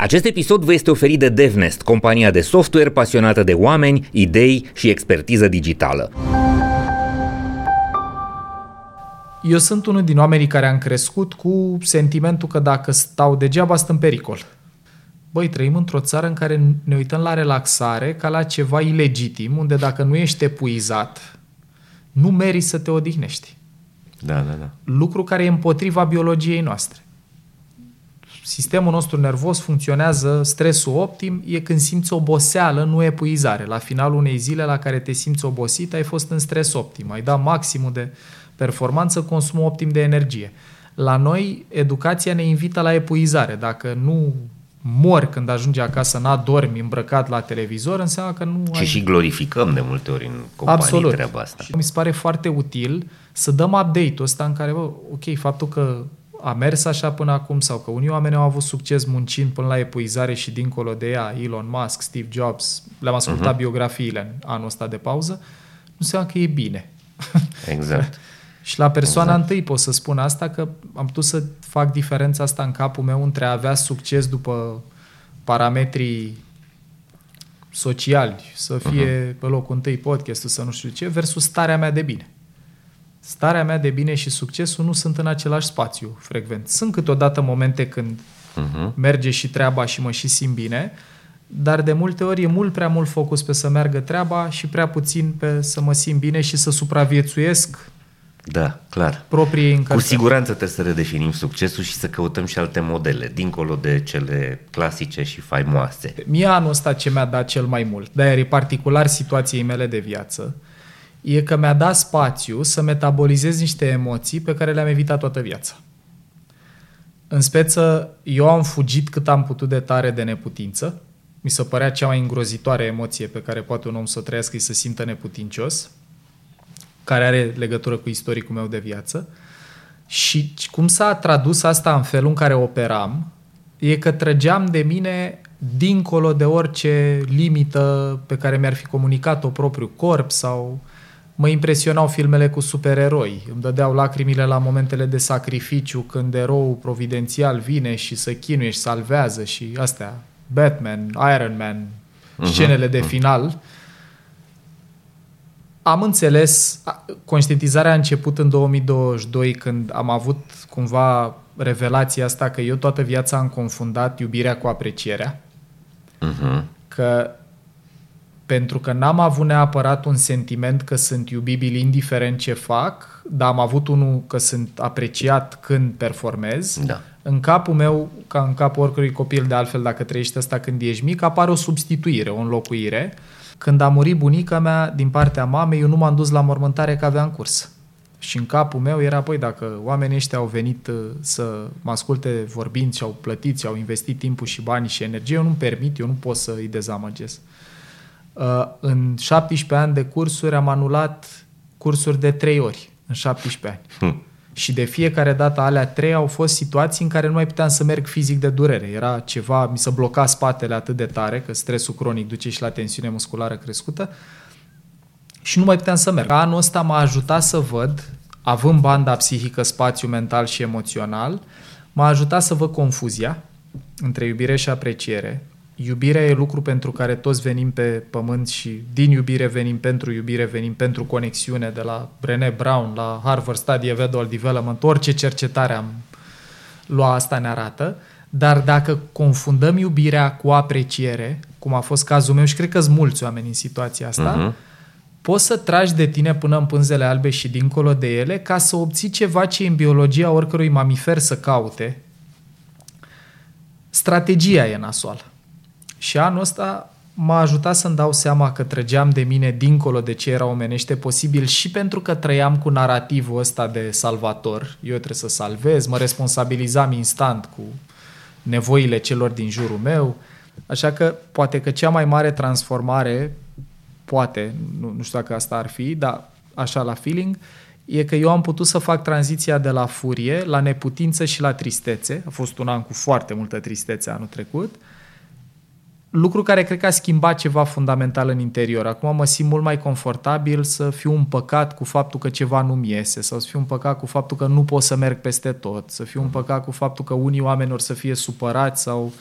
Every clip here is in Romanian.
Acest episod vă este oferit de DevNest, compania de software pasionată de oameni, idei și expertiză digitală. Eu sunt unul din oamenii care am crescut cu sentimentul că dacă stau degeaba, sunt în pericol. Băi, trăim într-o țară în care ne uităm la relaxare ca la ceva ilegitim, unde dacă nu ești epuizat, nu meri să te odihnești. Da, da, da. Lucru care e împotriva biologiei noastre. Sistemul nostru nervos funcționează, stresul optim e când simți oboseală, nu epuizare. La finalul unei zile la care te simți obosit, ai fost în stres optim, ai dat maximul de performanță, consum optim de energie. La noi, educația ne invită la epuizare. Dacă nu mori când ajungi acasă, n-adormi îmbrăcat la televizor, înseamnă că nu Și ai... și glorificăm de multe ori în companii Absolut. treaba asta. Și mi se pare foarte util să dăm update-ul ăsta în care, bă, ok, faptul că a mers așa până acum sau că unii oameni au avut succes muncind până la epuizare și dincolo de ea, Elon Musk, Steve Jobs, le-am ascultat uh-huh. biografiile în anul ăsta de pauză, nu înseamnă că e bine. Exact. Și la persoana exact. întâi pot să spun asta că am putut să fac diferența asta în capul meu între a avea succes după parametrii sociali, să fie uh-huh. pe locul întâi podcastul, să nu știu ce, versus starea mea de bine. Starea mea de bine și succesul nu sunt în același spațiu frecvent. Sunt câteodată momente când uh-huh. merge și treaba și mă și simt bine, dar de multe ori e mult prea mult focus pe să meargă treaba și prea puțin pe să mă simt bine și să supraviețuiesc Da, clar. propriei Cu încărcări. siguranță trebuie să redefinim succesul și să căutăm și alte modele, dincolo de cele clasice și faimoase. Mie anul ăsta ce mi-a dat cel mai mult, de e particular situației mele de viață, e că mi-a dat spațiu să metabolizez niște emoții pe care le-am evitat toată viața. În speță, eu am fugit cât am putut de tare de neputință. Mi se părea cea mai îngrozitoare emoție pe care poate un om să o trăiască e să simtă neputincios, care are legătură cu istoricul meu de viață. Și cum s-a tradus asta în felul în care operam, e că trăgeam de mine dincolo de orice limită pe care mi-ar fi comunicat-o propriu corp sau mă impresionau filmele cu supereroi. Îmi dădeau lacrimile la momentele de sacrificiu când eroul providențial vine și să chinuie și salvează și astea, Batman, Iron Man, scenele de final. Am înțeles, a- conștientizarea a început în 2022 când am avut cumva revelația asta că eu toată viața am confundat iubirea cu aprecierea. Uh-huh. Că pentru că n-am avut neapărat un sentiment că sunt iubibil indiferent ce fac, dar am avut unul că sunt apreciat când performez. Da. În capul meu, ca în capul oricărui copil de altfel, dacă trăiești asta când ești mic, apare o substituire, o înlocuire. Când a murit bunica mea, din partea mamei, eu nu m-am dus la mormântare că aveam curs. Și în capul meu era, păi, dacă oamenii ăștia au venit uh, să mă asculte vorbind și au plătit și au investit timpul și banii și energie, eu nu-mi permit, eu nu pot să îi dezamăgesc. Uh, în 17 ani de cursuri am anulat cursuri de 3 ori în 17 ani. Hm. Și de fiecare dată alea trei au fost situații în care nu mai puteam să merg fizic de durere. Era ceva, mi se bloca spatele atât de tare, că stresul cronic duce și la tensiune musculară crescută, și nu mai puteam să merg. Anul ăsta m-a ajutat să văd, având banda psihică, spațiu mental și emoțional, m-a ajutat să văd confuzia între iubire și apreciere. Iubirea e lucru pentru care toți venim pe pământ și din iubire venim pentru iubire, venim pentru conexiune, de la Brené Brown la Harvard Study of Adult Development, orice cercetare am luat asta ne arată, dar dacă confundăm iubirea cu apreciere, cum a fost cazul meu și cred că sunt mulți oameni în situația asta, Mhm. poți să tragi de tine până în pânzele albe și dincolo de ele ca să obții ceva ce e în biologia oricărui mamifer să caute. Strategia e nasoală. Și anul ăsta m-a ajutat să-mi dau seama că trăgeam de mine dincolo de ce era omenește posibil și pentru că trăiam cu narativul ăsta de salvator. Eu trebuie să salvez, mă responsabilizam instant cu nevoile celor din jurul meu. Așa că poate că cea mai mare transformare, poate, nu, nu știu dacă asta ar fi, dar așa la feeling, e că eu am putut să fac tranziția de la furie la neputință și la tristețe. A fost un an cu foarte multă tristețe anul trecut. Lucru care cred că a schimbat ceva fundamental în interior. Acum mă simt mult mai confortabil să fiu împăcat cu faptul că ceva nu-mi iese sau să fiu împăcat cu faptul că nu pot să merg peste tot, să fiu împăcat cu faptul că unii oameni or să fie supărați sau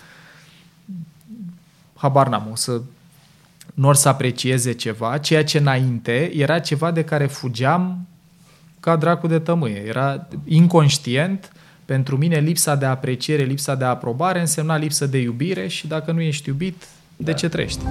habar n-am, o să nu să aprecieze ceva, ceea ce înainte era ceva de care fugeam ca dracu de tămâie. Era inconștient, pentru mine lipsa de apreciere, lipsa de aprobare însemna lipsă de iubire și dacă nu ești iubit, de ce trăiești?